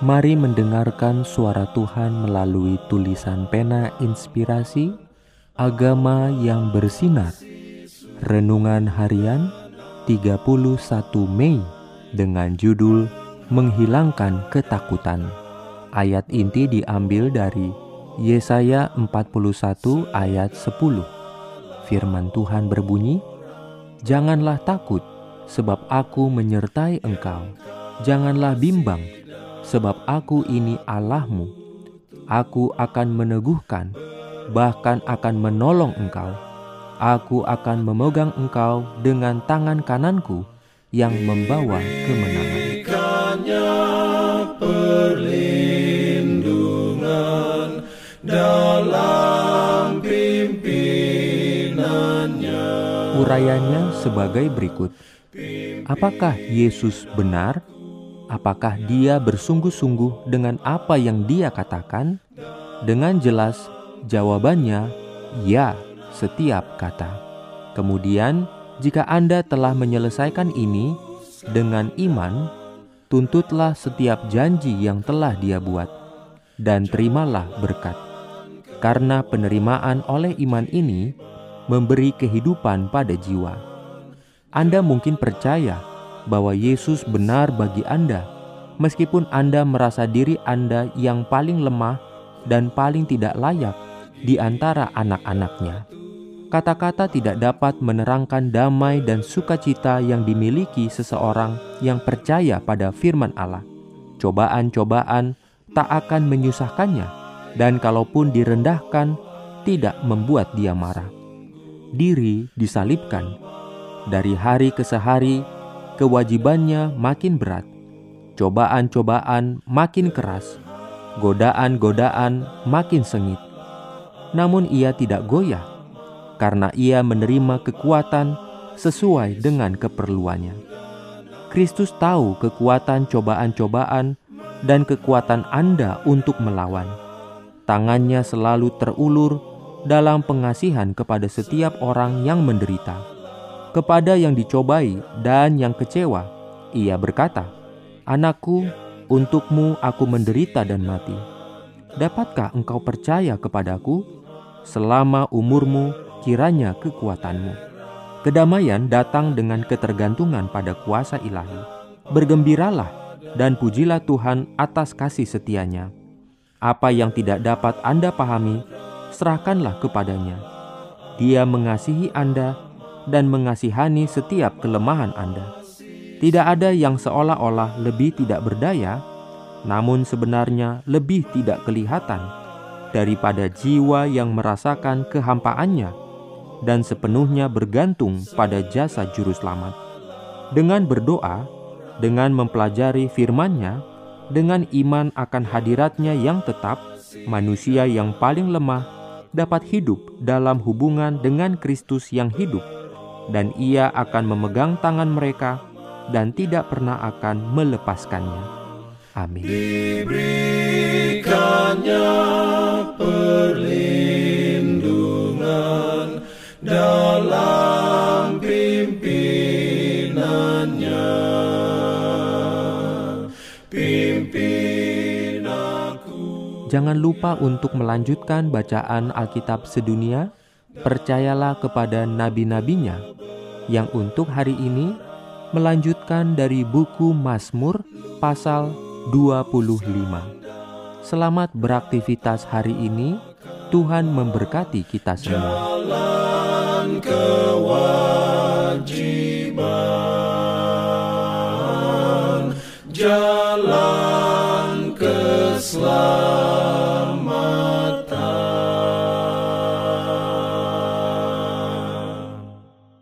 Mari mendengarkan suara Tuhan melalui tulisan pena inspirasi Agama yang bersinar. Renungan harian 31 Mei dengan judul Menghilangkan Ketakutan. Ayat inti diambil dari Yesaya 41 ayat 10 Firman Tuhan berbunyi Janganlah takut sebab aku menyertai engkau. Janganlah bimbang sebab aku ini Allahmu. Aku akan meneguhkan, bahkan akan menolong engkau. Aku akan memegang engkau dengan tangan kananku yang membawa kemenangan. perlindungan dalam pimpinannya. Urayanya sebagai berikut. Apakah Yesus benar apakah dia bersungguh-sungguh dengan apa yang dia katakan? Dengan jelas, jawabannya ya, setiap kata. Kemudian, jika Anda telah menyelesaikan ini dengan iman, tuntutlah setiap janji yang telah dia buat, dan terimalah berkat. Karena penerimaan oleh iman ini memberi kehidupan pada jiwa. Anda mungkin percaya bahwa Yesus benar bagi Anda, meskipun Anda merasa diri Anda yang paling lemah dan paling tidak layak di antara anak-anaknya. Kata-kata tidak dapat menerangkan damai dan sukacita yang dimiliki seseorang yang percaya pada firman Allah. Cobaan-cobaan tak akan menyusahkannya, dan kalaupun direndahkan, tidak membuat dia marah. Diri disalibkan. Dari hari ke sehari, kewajibannya makin berat, cobaan-cobaan makin keras, godaan-godaan makin sengit. Namun ia tidak goyah, karena ia menerima kekuatan sesuai dengan keperluannya. Kristus tahu kekuatan cobaan-cobaan dan kekuatan Anda untuk melawan. Tangannya selalu terulur dalam pengasihan kepada setiap orang yang menderita kepada yang dicobai dan yang kecewa, ia berkata, "Anakku, untukmu aku menderita dan mati. Dapatkah engkau percaya kepadaku? Selama umurmu, kiranya kekuatanmu." Kedamaian datang dengan ketergantungan pada kuasa ilahi. Bergembiralah dan pujilah Tuhan atas kasih setianya. Apa yang tidak dapat Anda pahami, serahkanlah kepadanya. Dia mengasihi Anda dan mengasihani setiap kelemahan Anda. Tidak ada yang seolah-olah lebih tidak berdaya, namun sebenarnya lebih tidak kelihatan daripada jiwa yang merasakan kehampaannya dan sepenuhnya bergantung pada jasa juru selamat. Dengan berdoa, dengan mempelajari firman-Nya, dengan iman akan hadiratnya yang tetap, manusia yang paling lemah dapat hidup dalam hubungan dengan Kristus yang hidup dan ia akan memegang tangan mereka dan tidak pernah akan melepaskannya. Amin. Diberikannya perlindungan dalam pimpinannya. Pimpin aku. Jangan lupa untuk melanjutkan bacaan Alkitab sedunia percayalah kepada nabi-nabinya yang untuk hari ini melanjutkan dari buku Mazmur pasal 25. Selamat beraktivitas hari ini. Tuhan memberkati kita semua. Jalan kewajiban, jalan keselamatan.